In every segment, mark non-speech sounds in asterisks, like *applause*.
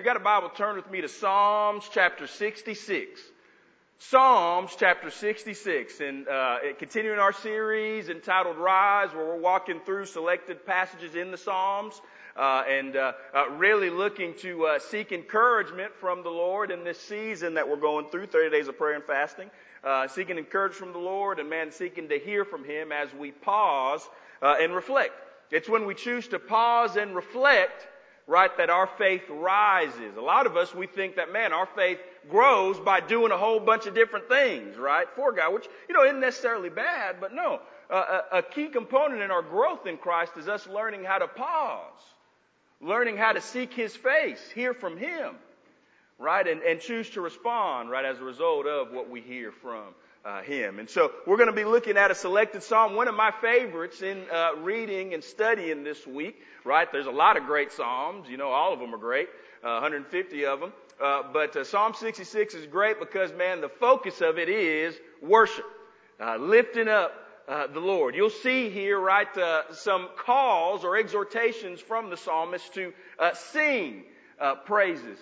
you got a Bible, turn with me to Psalms chapter 66. Psalms chapter 66 and uh, continuing our series entitled Rise where we're walking through selected passages in the Psalms uh, and uh, uh really looking to uh, seek encouragement from the Lord in this season that we're going through 30 days of prayer and fasting uh, seeking encouragement from the Lord and man seeking to hear from Him as we pause and reflect it's when we choose to pause and reflect right, that our faith rises. A lot of us, we think that, man, our faith grows by doing a whole bunch of different things, right, for God, which, you know, isn't necessarily bad, but no. Uh, a, a key component in our growth in Christ is us learning how to pause, learning how to seek His face, hear from Him, right, and, and choose to respond, right, as a result of what we hear from uh, him. And so we're going to be looking at a selected psalm, one of my favorites in uh, reading and studying this week. Right? There's a lot of great psalms. You know, all of them are great. Uh, 150 of them. Uh, but uh, Psalm 66 is great because, man, the focus of it is worship, uh, lifting up the Lord. You'll see here, right, some calls or exhortations from the psalmist to sing praises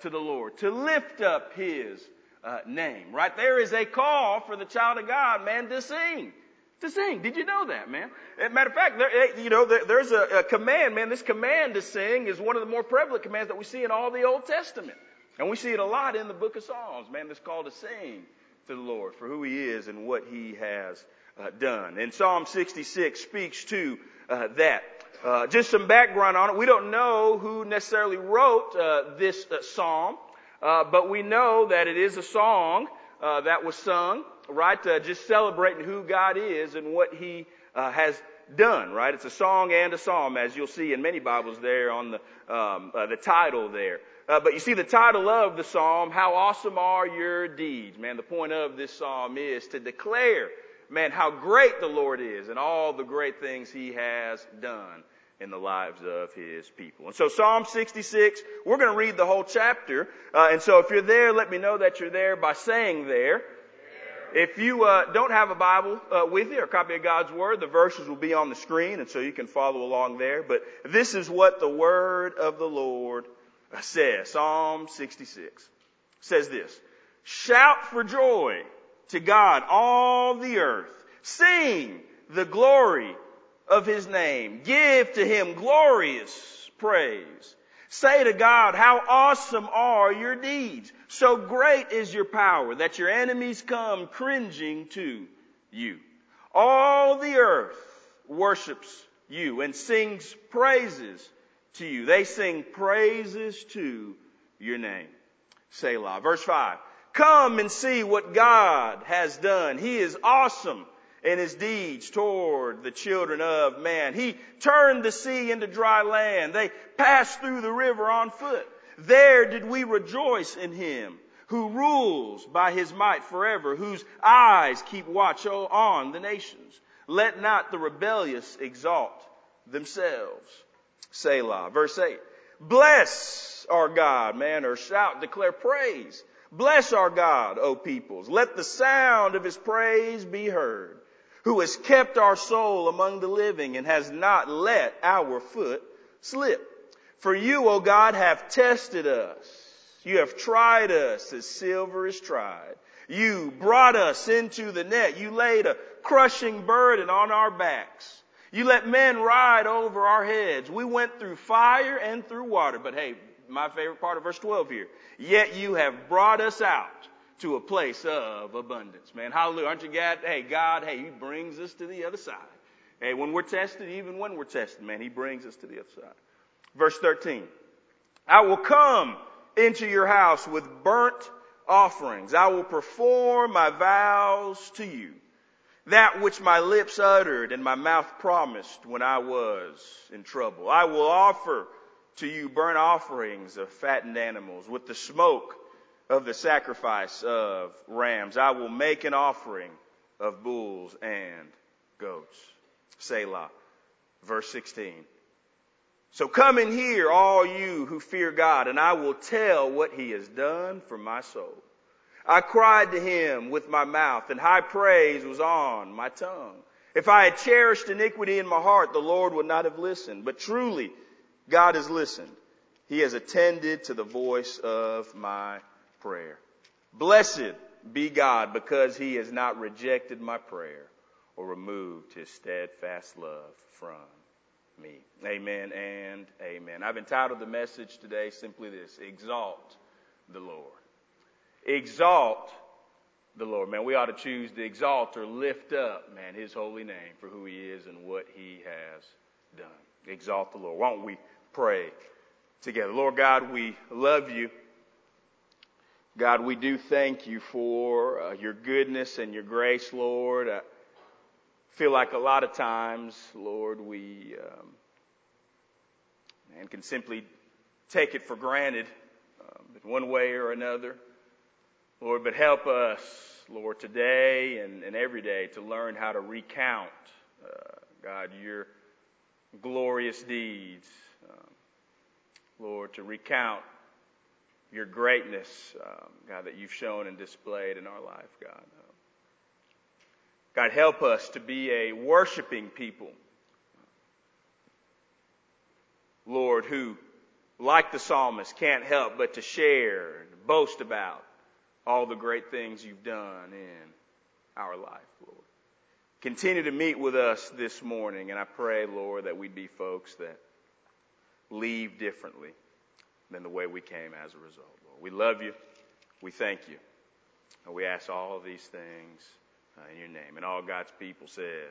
to the Lord, to lift up His uh, name, right? There is a call for the child of God, man, to sing. To sing. Did you know that, man? Matter of fact, there, eh, you know, there, there's a, a command, man. This command to sing is one of the more prevalent commands that we see in all the Old Testament. And we see it a lot in the book of Psalms, man, this call to sing to the Lord for who He is and what He has uh, done. And Psalm 66 speaks to uh, that. Uh, just some background on it. We don't know who necessarily wrote uh, this uh, psalm. Uh, but we know that it is a song that was sung, right? Uh, just celebrating who God is and what He uh, has done, right? It's a song and a psalm, as you'll see in many Bibles there on the um, uh, the title there. but you see the title of the psalm, "How awesome are your deeds?" Man, the point of this psalm is to declare, man, how great the Lord is and all the great things He has done in the lives of his people. And so Psalm 66, we're going to read the whole chapter. Uh, and so if you're there, let me know that you're there by saying there. If you uh, don't have a Bible uh, with you or a copy of God's Word, the verses will be on the screen, and so you can follow along there. But this is what the Word of the Lord says. Psalm 66 says this: Shout for joy to God, all the earth. Sing the glory of his name. Give to him glorious praise. Say to God, how awesome are your deeds. So great is your power that your enemies come cringing to you. All the earth worships you and sings praises to you. They sing praises to your name. Selah. Verse 5. Come and see what God has done. He is awesome in his deeds toward the children of man. He turned the sea into dry land. They passed through the river on foot. There did we rejoice in him who rules by his might forever, whose eyes keep watch on the nations. Let not the rebellious exalt themselves. Selah. Verse 8. Bless our God, man, or shout, declare praise. Bless our God, O peoples. Let the sound of his praise be heard who has kept our soul among the living and has not let our foot slip. For you, O God, have tested us. You have tried us as silver is tried. You brought us into the net. You laid a crushing burden on our backs. You let men ride over our heads. We went through fire and through water. But hey, my favorite part of verse 12 here. Yet you have brought us out to a place of abundance, man. Hallelujah. Aren't you glad? Hey, God, hey, He brings us to the other side. Hey, when we're tested, even when we're tested, man, He brings us to the other side. Verse 13. I will come into your house with burnt offerings. I will perform my vows to you. That which my lips uttered and my mouth promised when I was in trouble. I will offer to you burnt offerings of fattened animals with the smoke of the sacrifice of rams. I will make an offering of bulls and goats. Selah. Verse 16. So come in here, all you who fear God, and I will tell what he has done for my soul. I cried to him with my mouth, and high praise was on my tongue. If I had cherished iniquity in my heart, the Lord would not have listened. But truly, God has listened. He has attended to the voice of my prayer. Blessed be God because he has not rejected my prayer or removed his steadfast love from me. Amen and amen. I've entitled the message today simply this Exalt the Lord. Exalt the Lord. Man, we ought to choose to exalt or lift up, man, his holy name for who he is and what he has done. Exalt the Lord. Why don't we pray together? Lord God, we love you. God, we do thank you for uh, your goodness and your grace, Lord. I feel like a lot of times, Lord, we um, and can simply take it for granted um, in one way or another. Lord, but help us, Lord, today and, and every day to learn how to recount, uh, God, your glorious deeds. Um, Lord, to recount your greatness, um, God, that you've shown and displayed in our life, God. God, help us to be a worshiping people. Lord, who, like the psalmist, can't help but to share and boast about all the great things you've done in our life, Lord. Continue to meet with us this morning, and I pray, Lord, that we'd be folks that leave differently than the way we came as a result. Lord. We love you. We thank you. And we ask all of these things uh, in your name. And all God's people said,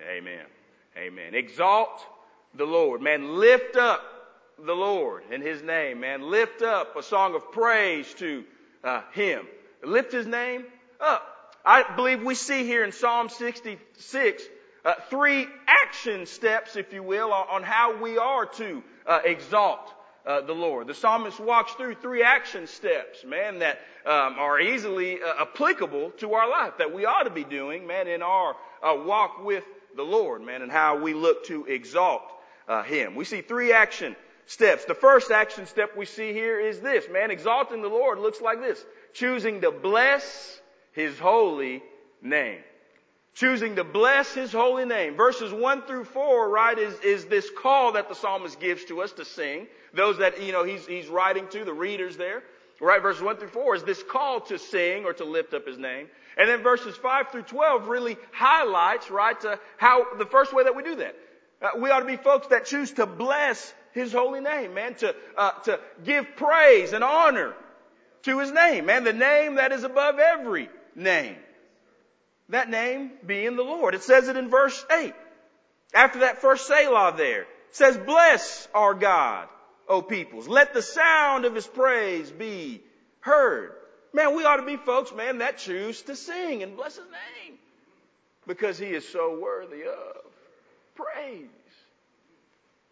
Amen. Amen. Exalt the Lord. Man, lift up the Lord in His name. Man, lift up a song of praise to uh, Him. Lift His name up. I believe we see here in Psalm 66 uh, three action steps, if you will, on, on how we are to uh, exalt uh, the Lord. The psalmist walks through three action steps, man, that um, are easily uh, applicable to our life that we ought to be doing, man, in our uh, walk with the Lord, man, and how we look to exalt uh, Him. We see three action steps. The first action step we see here is this, man, exalting the Lord looks like this: choosing to bless His holy name choosing to bless his holy name. Verses 1 through 4, right, is, is this call that the psalmist gives to us to sing. Those that, you know, he's, he's writing to, the readers there. Right, verses 1 through 4 is this call to sing or to lift up his name. And then verses 5 through 12 really highlights, right, to how, the first way that we do that. Uh, we ought to be folks that choose to bless his holy name, man, to, uh, to give praise and honor to his name, man, the name that is above every name. That name being the Lord. It says it in verse 8. After that first Selah there, says, bless our God, O peoples. Let the sound of his praise be heard. Man, we ought to be folks, man, that choose to sing and bless his name. Because he is so worthy of praise.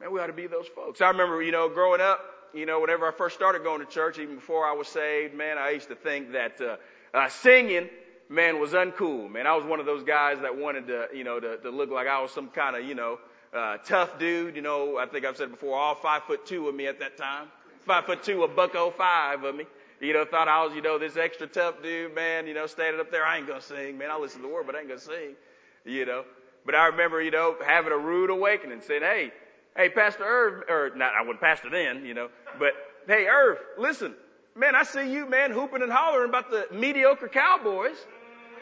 Man, we ought to be those folks. I remember, you know, growing up, you know, whenever I first started going to church, even before I was saved, man, I used to think that uh, uh, singing man, was uncool, man. I was one of those guys that wanted to, you know, to, to look like I was some kind of, you know, uh, tough dude. You know, I think I've said before, all five foot two of me at that time. Five foot two, a buck oh five of me. You know, thought I was, you know, this extra tough dude, man, you know, standing up there, I ain't gonna sing, man. I listen to the word, but I ain't gonna sing, you know. But I remember, you know, having a rude awakening, saying, hey, hey, Pastor Irv, or not, I wasn't pastor then, you know, but hey, Irv, listen, man, I see you, man, hooping and hollering about the mediocre Cowboys.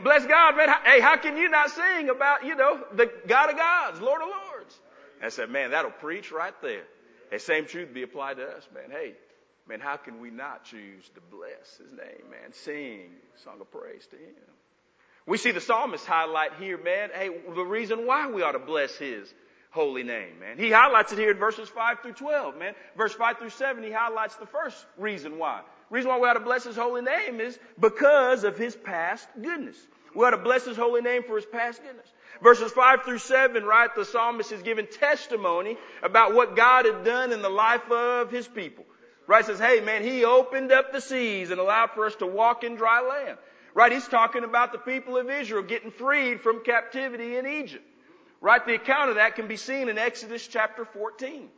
Bless God, man. Hey, how can you not sing about, you know, the God of gods, Lord of lords? And I said, man, that'll preach right there. That same truth be applied to us, man. Hey, man, how can we not choose to bless his name, man? Sing song of praise to him. We see the psalmist highlight here, man, hey, the reason why we ought to bless his holy name, man. He highlights it here in verses 5 through 12, man. Verse 5 through 7, he highlights the first reason why reason why we ought to bless his holy name is because of his past goodness. We ought to bless his holy name for his past goodness. Verses 5 through 7, right, the psalmist is giving testimony about what God had done in the life of his people. Right, says, hey man, he opened up the seas and allowed for us to walk in dry land. Right, he's talking about the people of Israel getting freed from captivity in Egypt. Right, the account of that can be seen in Exodus chapter 14.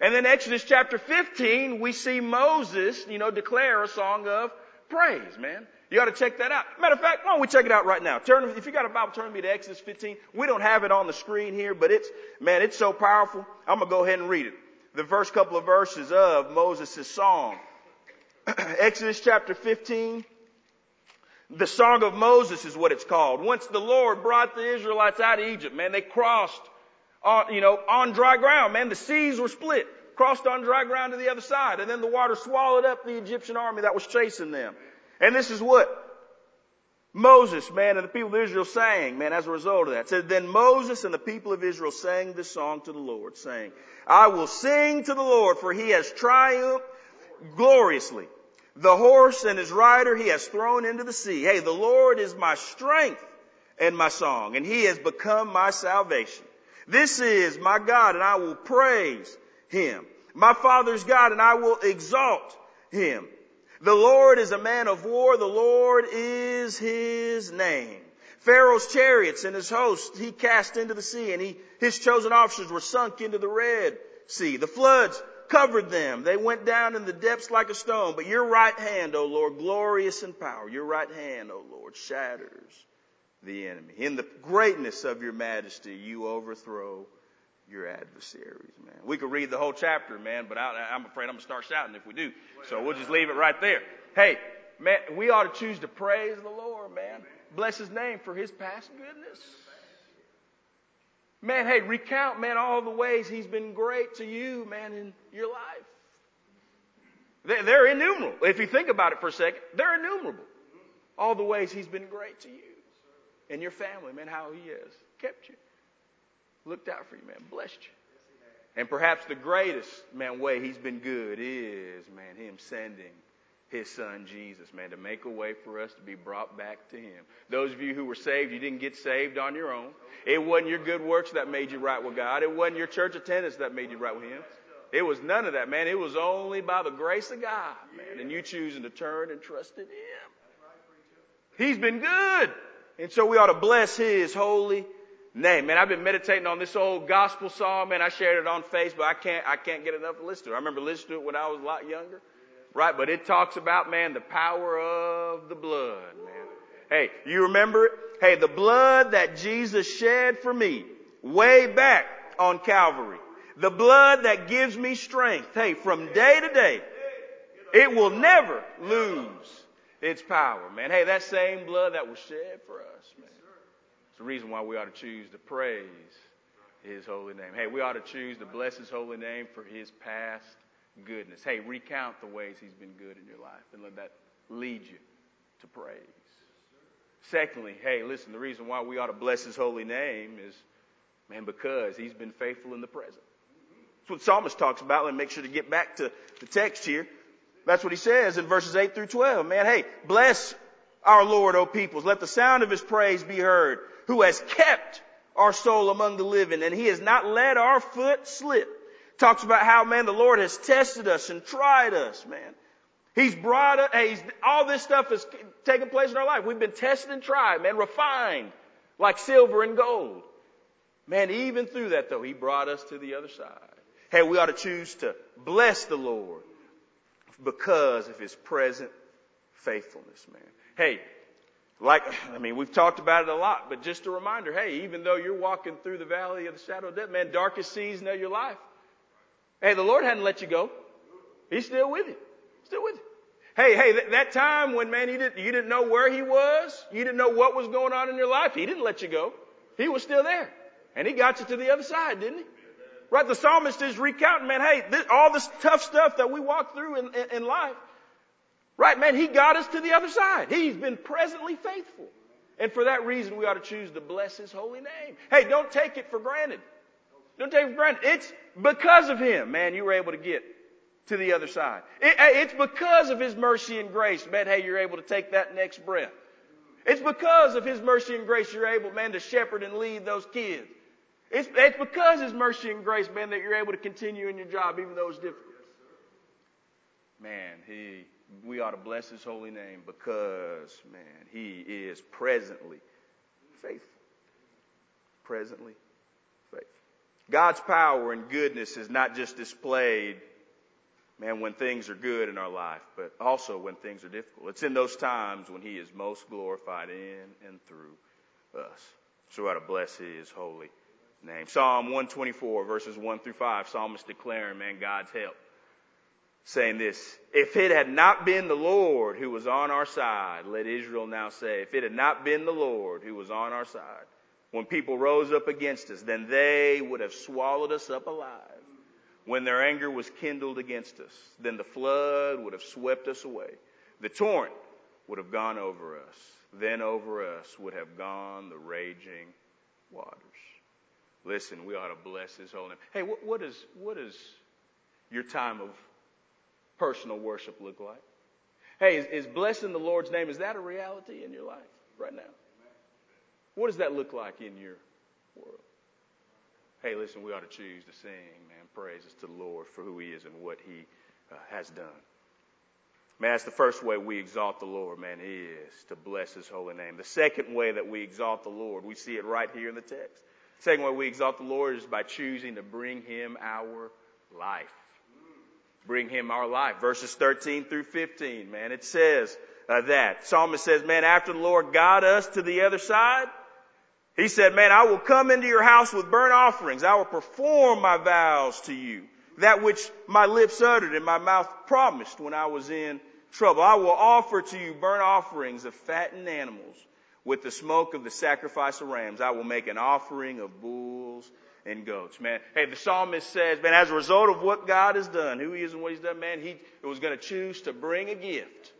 And then Exodus chapter 15, we see Moses, you know, declare a song of praise, man. You gotta check that out. Matter of fact, why don't we check it out right now? Turn, if you got a Bible, turn me to Exodus 15. We don't have it on the screen here, but it's, man, it's so powerful. I'm gonna go ahead and read it. the first couple of verses of Moses' song. *clears throat* Exodus chapter 15. The Song of Moses is what it's called. Once the Lord brought the Israelites out of Egypt, man, they crossed on, you know, on dry ground, man. The seas were split, crossed on dry ground to the other side, and then the water swallowed up the Egyptian army that was chasing them. And this is what Moses, man, and the people of Israel sang, man, as a result of that. It said, then Moses and the people of Israel sang this song to the Lord, saying, I will sing to the Lord, for he has triumphed gloriously. The horse and his rider he has thrown into the sea. Hey, the Lord is my strength and my song, and he has become my salvation. This is my God, and I will praise him. My father's God, and I will exalt him. The Lord is a man of war. The Lord is his name. Pharaoh's chariots and his host he cast into the sea, and he, his chosen officers were sunk into the Red Sea. The floods covered them. They went down in the depths like a stone. But your right hand, O Lord, glorious in power, your right hand, O Lord, shatters the enemy. In the greatness of your majesty, you overthrow your adversaries, man. We could read the whole chapter, man, but I, am afraid I'm going to start shouting if we do. So we'll just leave it right there. Hey, man, we ought to choose to praise the Lord, man. Bless his name for his past goodness. Man, hey, recount, man, all the ways he's been great to you, man, in your life. They're innumerable. If you think about it for a second, they're innumerable. All the ways he's been great to you and your family, man, how he has kept you, looked out for you, man, blessed you. And perhaps the greatest, man, way he's been good is, man, him sending his son Jesus, man, to make a way for us to be brought back to him. Those of you who were saved, you didn't get saved on your own. It wasn't your good works that made you right with God. It wasn't your church attendance that made you right with him. It was none of that, man. It was only by the grace of God, man, and you choosing to turn and trust in him. He's been good. And so we ought to bless his holy name. Man, I've been meditating on this old gospel song, man. I shared it on Facebook. I can't, I can't get enough to listen to it. I remember listening to it when I was a lot younger. Right? But it talks about, man, the power of the blood, man. Hey, you remember it? Hey, the blood that Jesus shed for me way back on Calvary. The blood that gives me strength. Hey, from day to day, it will never lose its power, man. Hey, that same blood that was shed for us, man. It's the reason why we ought to choose to praise His holy name. Hey, we ought to choose to bless His holy name for His past goodness. Hey, recount the ways He's been good in your life and let that lead you to praise. Secondly, hey, listen, the reason why we ought to bless His holy name is, man, because He's been faithful in the present. That's what Psalmist talks about. Let me make sure to get back to the text here. That's what he says in verses 8 through 12. Man, hey, bless our Lord, O peoples. Let the sound of his praise be heard, who has kept our soul among the living, and he has not let our foot slip. Talks about how, man, the Lord has tested us and tried us, man. He's brought us, hey, all this stuff has taken place in our life. We've been tested and tried, man, refined like silver and gold. Man, even through that though, He brought us to the other side. Hey, we ought to choose to bless the Lord because of His present faithfulness, man. Hey, like, I mean, we've talked about it a lot, but just a reminder, hey, even though you're walking through the valley of the shadow of death, man, darkest season of your life, Hey, the Lord hadn't let you go. He's still with you. Still with you. Hey, hey, th- that time when man, you didn't, you didn't know where he was, you didn't know what was going on in your life, he didn't let you go. He was still there. And he got you to the other side, didn't he? Right? The psalmist is recounting, man, hey, this, all this tough stuff that we walk through in, in, in life, right, man, he got us to the other side. He's been presently faithful. And for that reason, we ought to choose to bless his holy name. Hey, don't take it for granted. Don't take it for granted. It's because of Him, man, you were able to get to the other side. It, it's because of His mercy and grace, man, hey, you're able to take that next breath. It's because of His mercy and grace you're able, man, to shepherd and lead those kids. It's, it's because His mercy and grace, man, that you're able to continue in your job even though it's difficult. Man, He, we ought to bless His holy name because, man, He is presently faithful. Presently faithful. God's power and goodness is not just displayed, man, when things are good in our life, but also when things are difficult. It's in those times when He is most glorified in and through us. So we ought to bless His holy name. Psalm 124, verses 1 through 5, psalmist declaring, man, God's help. Saying this, if it had not been the Lord who was on our side, let Israel now say, if it had not been the Lord who was on our side, when people rose up against us, then they would have swallowed us up alive. When their anger was kindled against us, then the flood would have swept us away. The torrent would have gone over us. Then over us would have gone the raging waters. Listen, we ought to bless his holy name. Hey, what, what, is, what does your time of personal worship look like? Hey, is, is blessing the Lord's name, is that a reality in your life right now? What does that look like in your world? Hey, listen, we ought to choose to sing, man, praises to the Lord for who he is and what he uh, has done. Man, that's the first way we exalt the Lord, man, is to bless his holy name. The second way that we exalt the Lord, we see it right here in the text. Second way we exalt the Lord is by choosing to bring Him our life. Bring Him our life. Verses 13 through 15, man, it says uh, that. Psalmist says, man, after the Lord got us to the other side, he said, man, I will come into your house with burnt offerings. I will perform my vows to you. That which my lips uttered and my mouth promised when I was in trouble. I will offer to you burnt offerings of fattened animals with the smoke of the sacrifice of rams, I will make an offering of bulls and goats. Man, hey, the psalmist says, man, as a result of what God has done, who he is and what he's done, man, he was going to choose to bring a gift.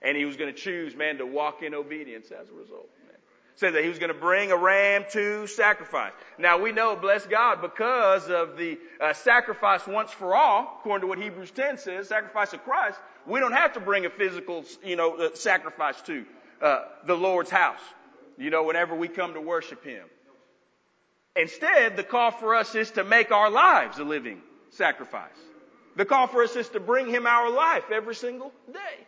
And he was going to choose, man, to walk in obedience as a result. Man. Said that he was going to bring a ram to sacrifice. Now we know, bless God, because of the uh, sacrifice once for all, according to what Hebrews 10 says, sacrifice of Christ, we don't have to bring a physical, you know, uh, sacrifice to uh, the Lord's house, you know, whenever we come to worship Him. Instead, the call for us is to make our lives a living sacrifice. The call for us is to bring Him our life every single day.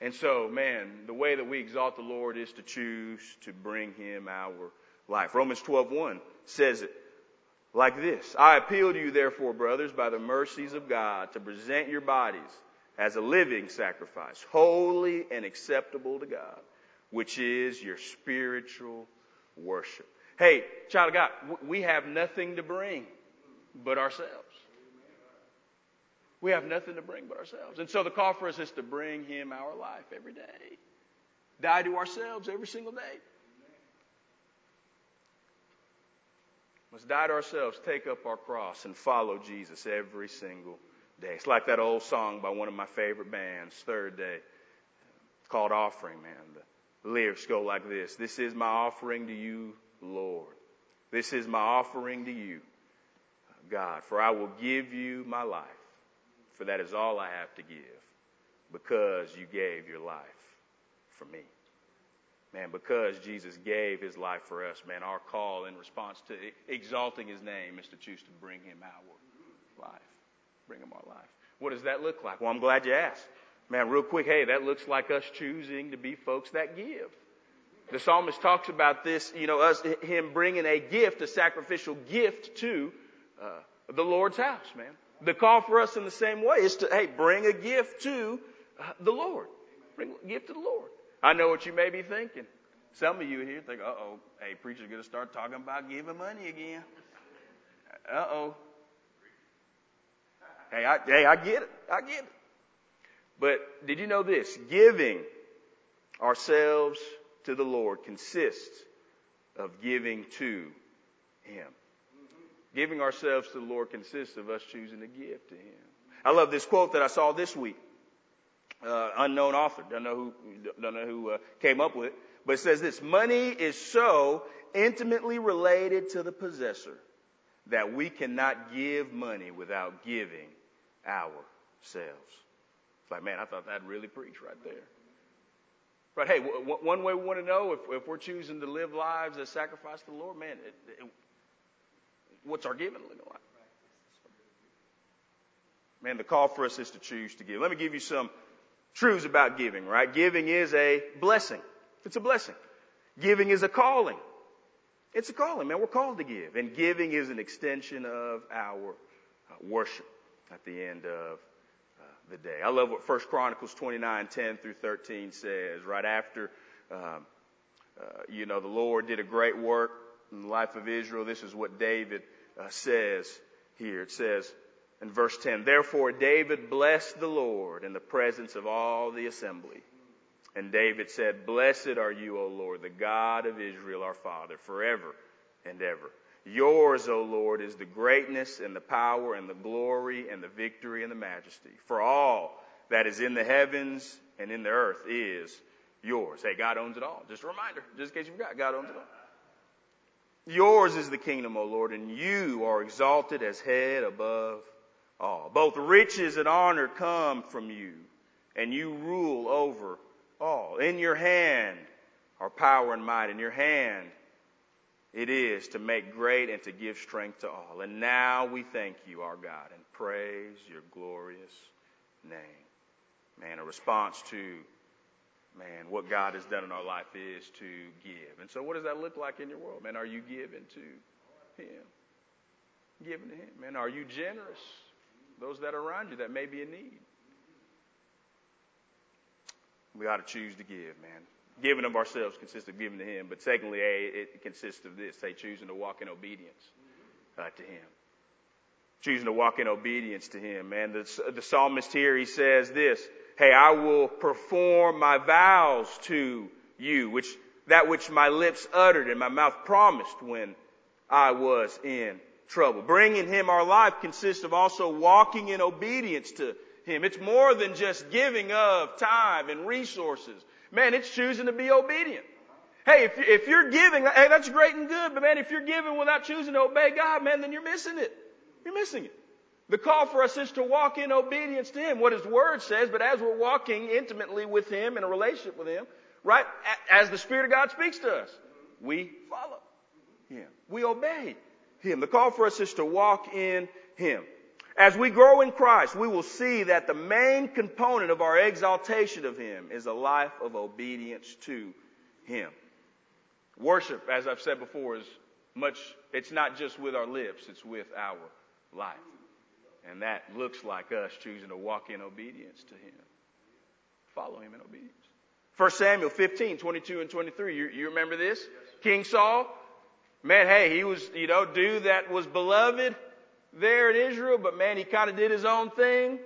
And so, man, the way that we exalt the Lord is to choose to bring Him our life. Romans 12:1 says it like this: I appeal to you, therefore, brothers, by the mercies of God, to present your bodies as a living sacrifice, holy and acceptable to God, which is your spiritual worship. Hey, child of God, we have nothing to bring but ourselves. We have nothing to bring but ourselves. And so the call for us is to bring Him our life every day. Die to ourselves every single day. Must die to ourselves, take up our cross, and follow Jesus every single day. It's like that old song by one of my favorite bands, Third Day. It's called Offering, man. The lyrics go like this. This is my offering to you, Lord. This is my offering to you, God, for I will give you my life, for that is all I have to give, because you gave your life for me. Man, because Jesus gave his life for us, man, our call in response to exalting his name is to choose to bring him our life bring them our life. What does that look like? Well, I'm glad you asked. Man, real quick, hey, that looks like us choosing to be folks that give. The psalmist talks about this, you know, us, him bringing a gift, a sacrificial gift to uh, the Lord's house, man. The call for us in the same way is to, hey, bring a gift to uh, the Lord. Bring a gift to the Lord. I know what you may be thinking. Some of you here think, uh oh, hey, preacher's going to start talking about giving money again. Uh oh. Hey, I, hey, I get it. I get it. But did you know this? Giving ourselves to the Lord consists of giving to Him. Giving ourselves to the Lord consists of us choosing to give to Him. I love this quote that I saw this week. Uh, unknown author. Don't know who, don't know who uh, came up with it. But it says this, money is so intimately related to the possessor that we cannot give money without giving ourselves. It's like, man, I thought that'd really preached right there. Right? Hey, w- one way we want to know if, if, we're choosing to live lives that sacrifice to the Lord, man, it, it, what's our giving looking like? Man, the call for us is to choose to give. Let me give you some truths about giving, right? Giving is a blessing. It's a blessing. Giving is a calling. It's a calling, man. We're called to give. And giving is an extension of our uh, worship at the end of uh, the day. I love what 1 Chronicles 29, 10 through 13 says right after um, uh, you know, the Lord did a great work in the life of Israel. This is what David uh, says here. It says in verse 10, Therefore David blessed the Lord in the presence of all the assembly. And David said, Blessed are you, O Lord, the God of Israel, our Father, forever and ever. Yours, O Lord, is the greatness and the power and the glory and the victory and the majesty. For all that is in the heavens and in the earth is yours. Hey, God owns it all. Just a reminder, just in case you forgot, God owns it all. Yours is the kingdom, O Lord, and you are exalted as head above all. Both riches and honor come from you, and you rule over all. In your hand are power and might. In your hand it is to make great and to give strength to all. And now we thank you, our God, and praise your glorious name. Man, a response to, man, what God has done in our life is to give. And so what does that look like in your world? Man, are you giving to Him? Giving to Him. Man, are you generous? Those that are around you that may be in need. We ought to choose to give, man. Giving of ourselves consists of giving to Him, but secondly, A, it consists of this, say, choosing to walk in obedience uh, to Him. Choosing to walk in obedience to Him, And The, the psalmist here, he says this, hey, I will perform my vows to you, which, that which my lips uttered and my mouth promised when I was in trouble. Bringing Him our life consists of also walking in obedience to Him. It's more than just giving of time and resources. Man, it's choosing to be obedient. Hey, if, if you're giving, hey, that's great and good, but man, if you're giving without choosing to obey God, man, then you're missing it. You're missing it. The call for us is to walk in obedience to Him, what His Word says, but as we're walking intimately with Him in a relationship with Him, right, as the Spirit of God speaks to us, we follow Him. We obey Him. The call for us is to walk in Him. As we grow in Christ, we will see that the main component of our exaltation of Him is a life of obedience to Him. Worship, as I've said before, is much, it's not just with our lips, it's with our life. And that looks like us choosing to walk in obedience to Him. Follow Him in obedience. 1 Samuel 15, 22 and 23. You, you remember this? Yes, King Saul, man, hey, he was, you know, dude that was beloved there in Israel, but man, he kind of did his own thing.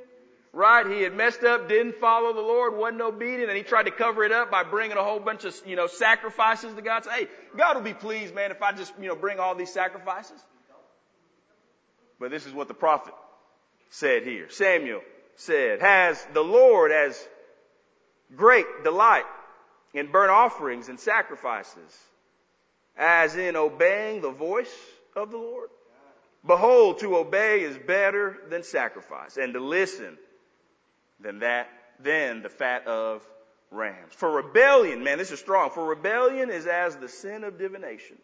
Right? He had messed up, didn't follow the Lord, wasn't obedient, and he tried to cover it up by bringing a whole bunch of, you know, sacrifices to God. Say, hey, God will be pleased, man, if I just, you know, bring all these sacrifices. But this is what the prophet said here. Samuel said, has the Lord as great delight in burnt offerings and sacrifices as in obeying the voice of the Lord? Behold, to obey is better than sacrifice, and to listen than that, than the fat of rams. For rebellion, man, this is strong. For rebellion is as the sin of divination,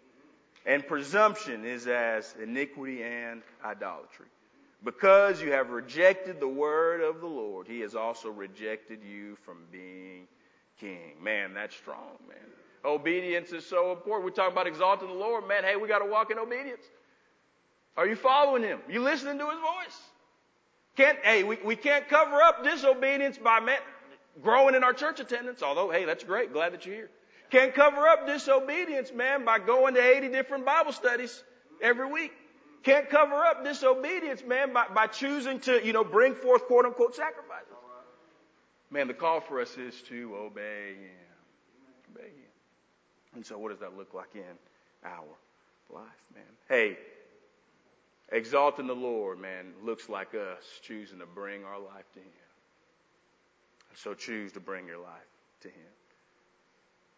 and presumption is as iniquity and idolatry. Because you have rejected the word of the Lord, he has also rejected you from being king. Man, that's strong, man. Obedience is so important. We talk about exalting the Lord, man. Hey, we got to walk in obedience. Are you following him? Are you listening to his voice? Can't, hey, we, we can't cover up disobedience by man, growing in our church attendance, although, hey, that's great. Glad that you're here. Can't cover up disobedience, man, by going to 80 different Bible studies every week. Can't cover up disobedience, man, by, by choosing to, you know, bring forth quote unquote sacrifices. Man, the call for us is to obey Him. Obey Him. And so what does that look like in our life, man? Hey, Exalting the Lord, man, looks like us choosing to bring our life to Him. So choose to bring your life to Him.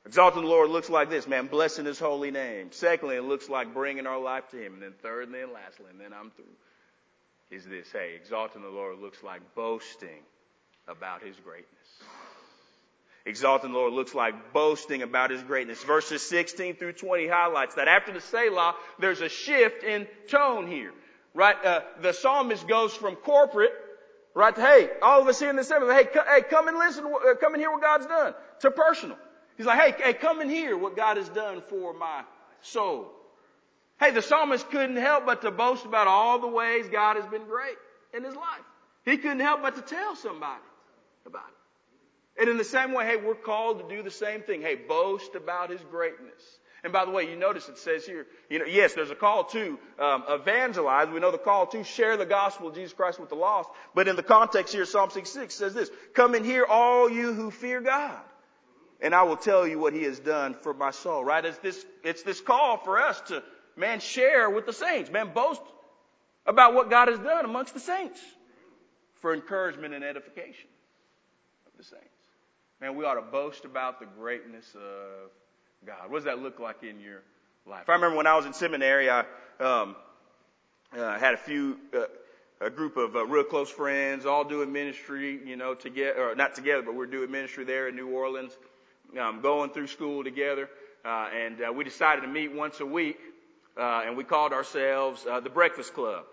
Exalting the Lord looks like this, man, blessing His holy name. Secondly, it looks like bringing our life to Him. And then thirdly and then lastly, and then I'm through, is this, hey, exalting the Lord looks like boasting about His greatness. Exalting the Lord looks like boasting about His greatness. Verses 16 through 20 highlights that after the Selah, there's a shift in tone here. Right? Uh, the psalmist goes from corporate, right? To, hey, all of us here in the assembly, hey, c- hey, come and listen, uh, come and hear what God's done. To personal. He's like, hey, hey, come and hear what God has done for my soul. Hey, the psalmist couldn't help but to boast about all the ways God has been great in his life. He couldn't help but to tell somebody about it. And in the same way, hey, we're called to do the same thing. Hey, boast about his greatness. And by the way, you notice it says here, you know, yes, there's a call to um, evangelize. We know the call to share the gospel of Jesus Christ with the lost. But in the context here, Psalm 66 says this, come and hear all you who fear God. And I will tell you what he has done for my soul, right? It's this, it's this call for us to, man, share with the saints. Man, boast about what God has done amongst the saints for encouragement and edification of the saints. Man, we ought to boast about the greatness of God. What does that look like in your life? I remember when I was in seminary, I um, uh, had a few, uh, a group of uh, real close friends, all doing ministry, you know, together, or not together, but we're doing ministry there in New Orleans, um, going through school together, uh, and uh, we decided to meet once a week, uh, and we called ourselves the Breakfast Club.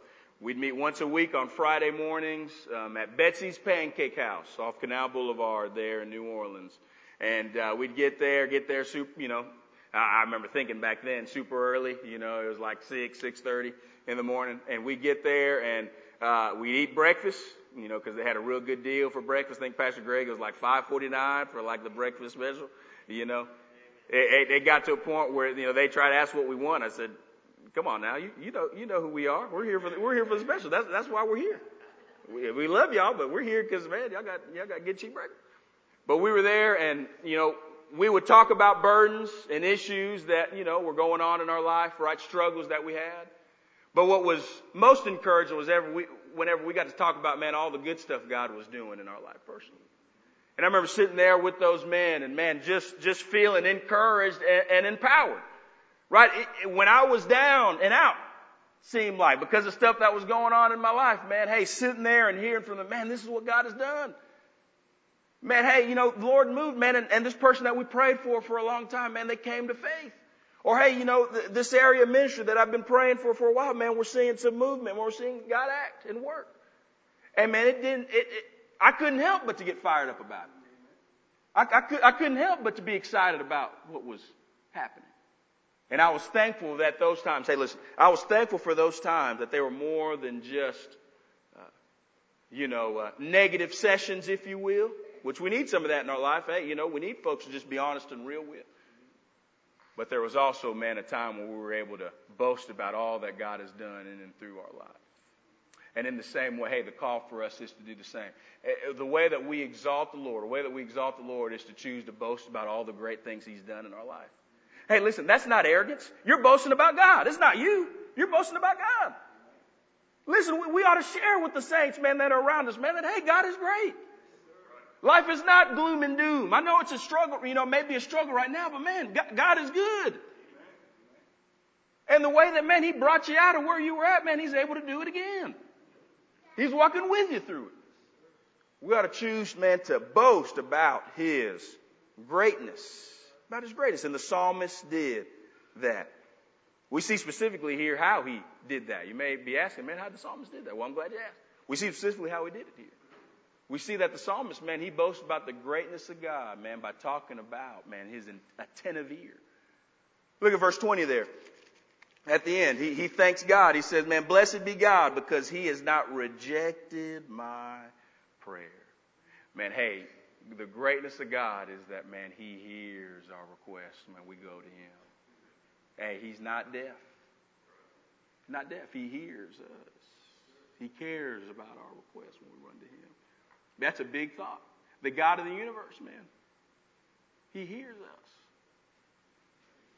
We'd meet once a week on Friday mornings um, at Betsy's Pancake House off Canal Boulevard there in New Orleans. And uh, we'd get there, get there super, you know, I, I remember thinking back then super early, you know, it was like 6, 6.30 in the morning. And we'd get there and uh, we'd eat breakfast, you know, because they had a real good deal for breakfast. I think Pastor Greg was like 5.49 for like the breakfast special, you know. It, it, it got to a point where, you know, they tried to ask what we want. I said, Come on now, you, you know you know who we are. We're here for the, we're here for the special. That's that's why we're here. We, we love y'all, but we're here because man, y'all got y'all got good cheap breakfast. But we were there, and you know we would talk about burdens and issues that you know were going on in our life, right? Struggles that we had. But what was most encouraging was ever we, whenever we got to talk about man all the good stuff God was doing in our life personally. And I remember sitting there with those men, and man, just just feeling encouraged and, and empowered. Right? It, when I was down and out, seemed like, because of stuff that was going on in my life, man, hey, sitting there and hearing from the man, this is what God has done. Man, hey, you know, the Lord moved, man, and, and this person that we prayed for for a long time, man, they came to faith. Or hey, you know, th- this area ministry that I've been praying for for a while, man, we're seeing some movement. We're seeing God act and work. And man, it didn't, it, it I couldn't help but to get fired up about it. I, I, could, I couldn't help but to be excited about what was happening. And I was thankful that those times, hey listen, I was thankful for those times that they were more than just, uh, you know, uh, negative sessions, if you will, which we need some of that in our life. Hey, you know, we need folks to just be honest and real with. But there was also, man, a time when we were able to boast about all that God has done in and through our lives. And in the same way, hey, the call for us is to do the same. The way that we exalt the Lord, the way that we exalt the Lord is to choose to boast about all the great things He's done in our life. Hey, listen, that's not arrogance. You're boasting about God. It's not you. You're boasting about God. Listen, we, we ought to share with the saints, man, that are around us, man, that, hey, God is great. Life is not gloom and doom. I know it's a struggle, you know, maybe a struggle right now, but man, God is good. And the way that, man, He brought you out of where you were at, man, He's able to do it again. He's walking with you through it. We ought to choose, man, to boast about His greatness about his greatness. And the psalmist did that. We see specifically here how he did that. You may be asking, man, how the psalmist did that? Well, I'm glad you asked. We see specifically how he did it here. We see that the psalmist, man, he boasts about the greatness of God, man, by talking about, man, his attentive ear. Look at verse 20 there. At the end, he, he thanks God. He says, man, blessed be God because he has not rejected my prayer. Man, hey, the greatness of God is that, man, He hears our requests when we go to Him. Hey, He's not deaf. Not deaf. He hears us. He cares about our requests when we run to Him. That's a big thought. The God of the universe, man. He hears us.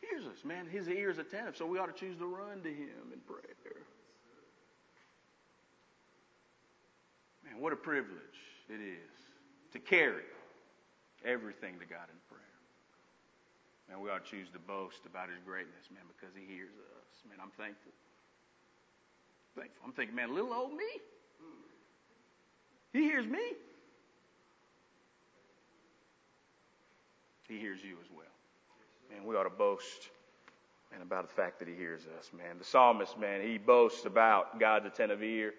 He hears us, man. His ear is attentive, so we ought to choose to run to Him in prayer. Man, what a privilege it is to carry everything to God in prayer. Man, we ought to choose to boast about his greatness, man, because he hears us. Man, I'm thankful. Thankful. I'm thinking, man, little old me. He hears me. He hears you as well. Man, we ought to boast, man, about the fact that he hears us, man. The psalmist, man, he boasts about God's attentive ear.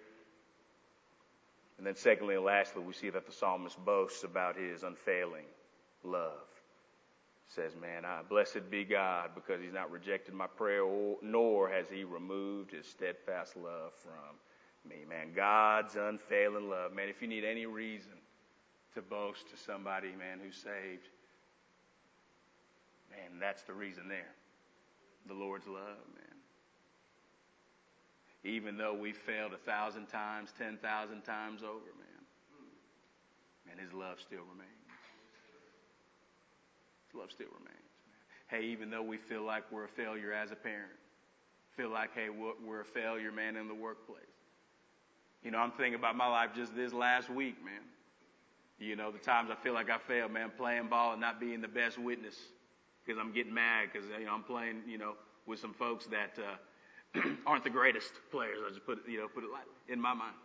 And then secondly and lastly, we see that the psalmist boasts about his unfailing love. Says, man, I, blessed be God because he's not rejected my prayer, nor has he removed his steadfast love from me. Man, God's unfailing love. Man, if you need any reason to boast to somebody, man, who's saved. Man, that's the reason there. The Lord's love, man. Even though we failed a thousand times, ten thousand times over, man. Man, his love still remains. Love still remains. Hey, even though we feel like we're a failure as a parent, feel like, hey, we're a failure, man, in the workplace. You know, I'm thinking about my life just this last week, man. You know, the times I feel like I failed, man, playing ball and not being the best witness because I'm getting mad because you know I'm playing, you know, with some folks that uh, *clears throat* aren't the greatest players. I just put it, you know, put it lightly in my mind.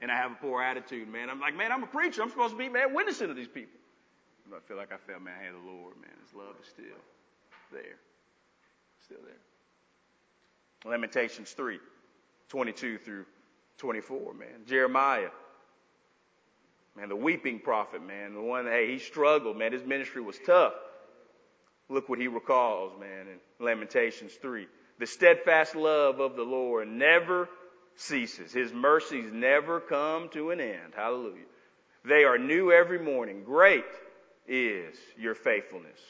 And I have a poor attitude, man. I'm like, man, I'm a preacher. I'm supposed to be, man, witnessing to these people. I feel like I failed, man. Hey, the Lord, man, His love is still there, still there. Lamentations three, 22 through 24, man. Jeremiah Man, the weeping prophet, man, the one, hey, he struggled, man. His ministry was tough. Look what he recalls, man, in Lamentations 3. The steadfast love of the Lord never ceases. His mercies never come to an end. Hallelujah. They are new every morning. Great is your faithfulness.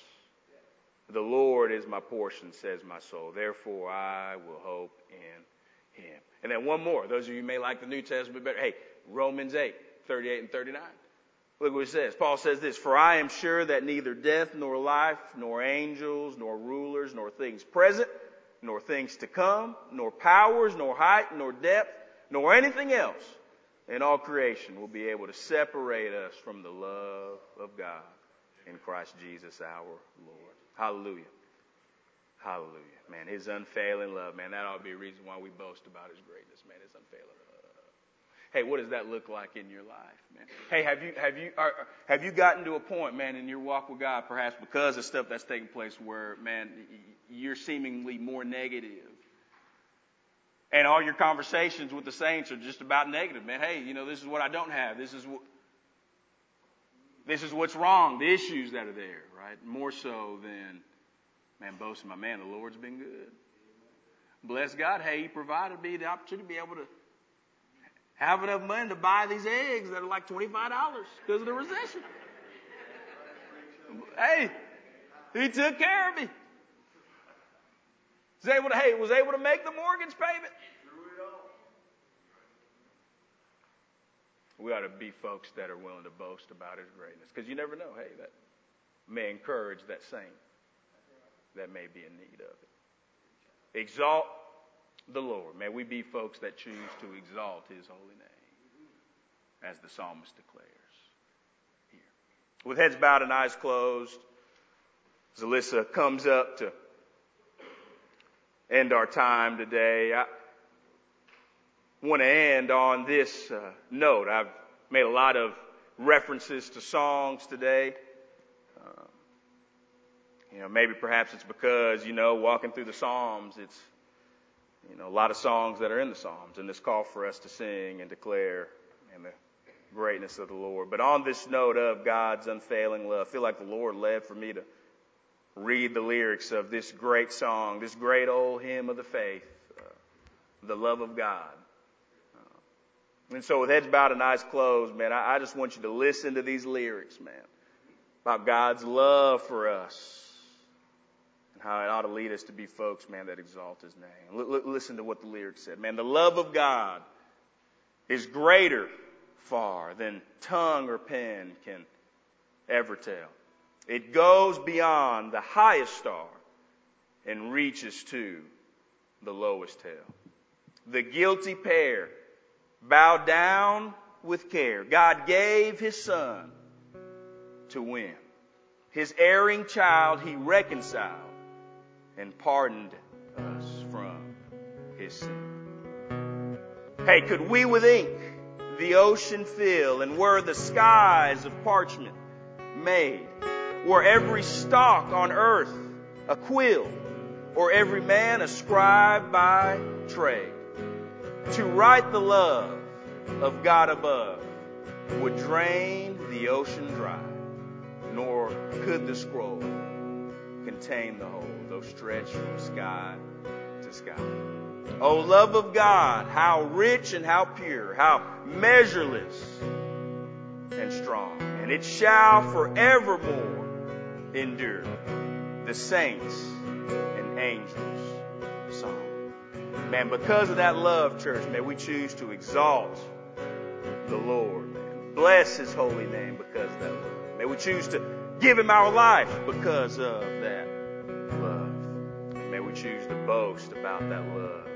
The Lord is my portion, says my soul. Therefore, I will hope in him. And then one more. Those of you may like the New Testament better. Hey, Romans 8. 38 and 39. Look what it says. Paul says this, For I am sure that neither death nor life, nor angels, nor rulers, nor things present, nor things to come, nor powers, nor height, nor depth, nor anything else in all creation will be able to separate us from the love of God in Christ Jesus our Lord. Hallelujah. Hallelujah. Man, his unfailing love, man, that ought to be a reason why we boast about his greatness, man, his unfailing love. Hey, what does that look like in your life, man? Hey, have you have you are, have you gotten to a point, man, in your walk with God, perhaps because of stuff that's taking place, where man, you're seemingly more negative, and all your conversations with the saints are just about negative, man. Hey, you know, this is what I don't have. This is what this is what's wrong. The issues that are there, right? More so than man boasting, my man, the Lord's been good. Bless God. Hey, He provided me the opportunity to be able to have enough money to buy these eggs that are like $25 because of the recession. hey, he took care of me. Was able to, hey, was able to make the mortgage payment. We ought to be folks that are willing to boast about his greatness. Because you never know, hey, that may encourage that saint that may be in need of it. Exalt the Lord. May we be folks that choose to exalt his holy name, as the psalmist declares here. With heads bowed and eyes closed, as Alyssa comes up to end our time today, I want to end on this uh, note. I've made a lot of references to songs today. Uh, you know, maybe perhaps it's because, you know, walking through the Psalms, it's you know, a lot of songs that are in the Psalms and this call for us to sing and declare and the greatness of the Lord. But on this note of God's unfailing love, I feel like the Lord led for me to read the lyrics of this great song, this great old hymn of the faith, uh, the love of God. And so with heads bowed and eyes closed, man, I, I just want you to listen to these lyrics, man, about God's love for us and how it ought to lead us to be folks, man, that exalt his name. L- l- listen to what the lyrics said. Man, the love of God is greater far than tongue or pen can ever tell. It goes beyond the highest star and reaches to the lowest hell. The guilty pair bow down with care. God gave his son to win. His erring child he reconciled and pardoned us from his sin. Hey, could we with ink the ocean fill and were the skies of parchment made, were every stalk on earth a quill, or every man a scribe by trade, to write the love of God above would drain the ocean dry, nor could the scroll contain the whole though stretched from sky to sky. Oh, love of God, how rich and how pure, how measureless and and strong, and it shall forevermore endure. The saints and angels song. Man, because of that love, church, may we choose to exalt the Lord. Bless his holy name because of that love. May we choose to give him our life because of that love. May we choose to boast about that love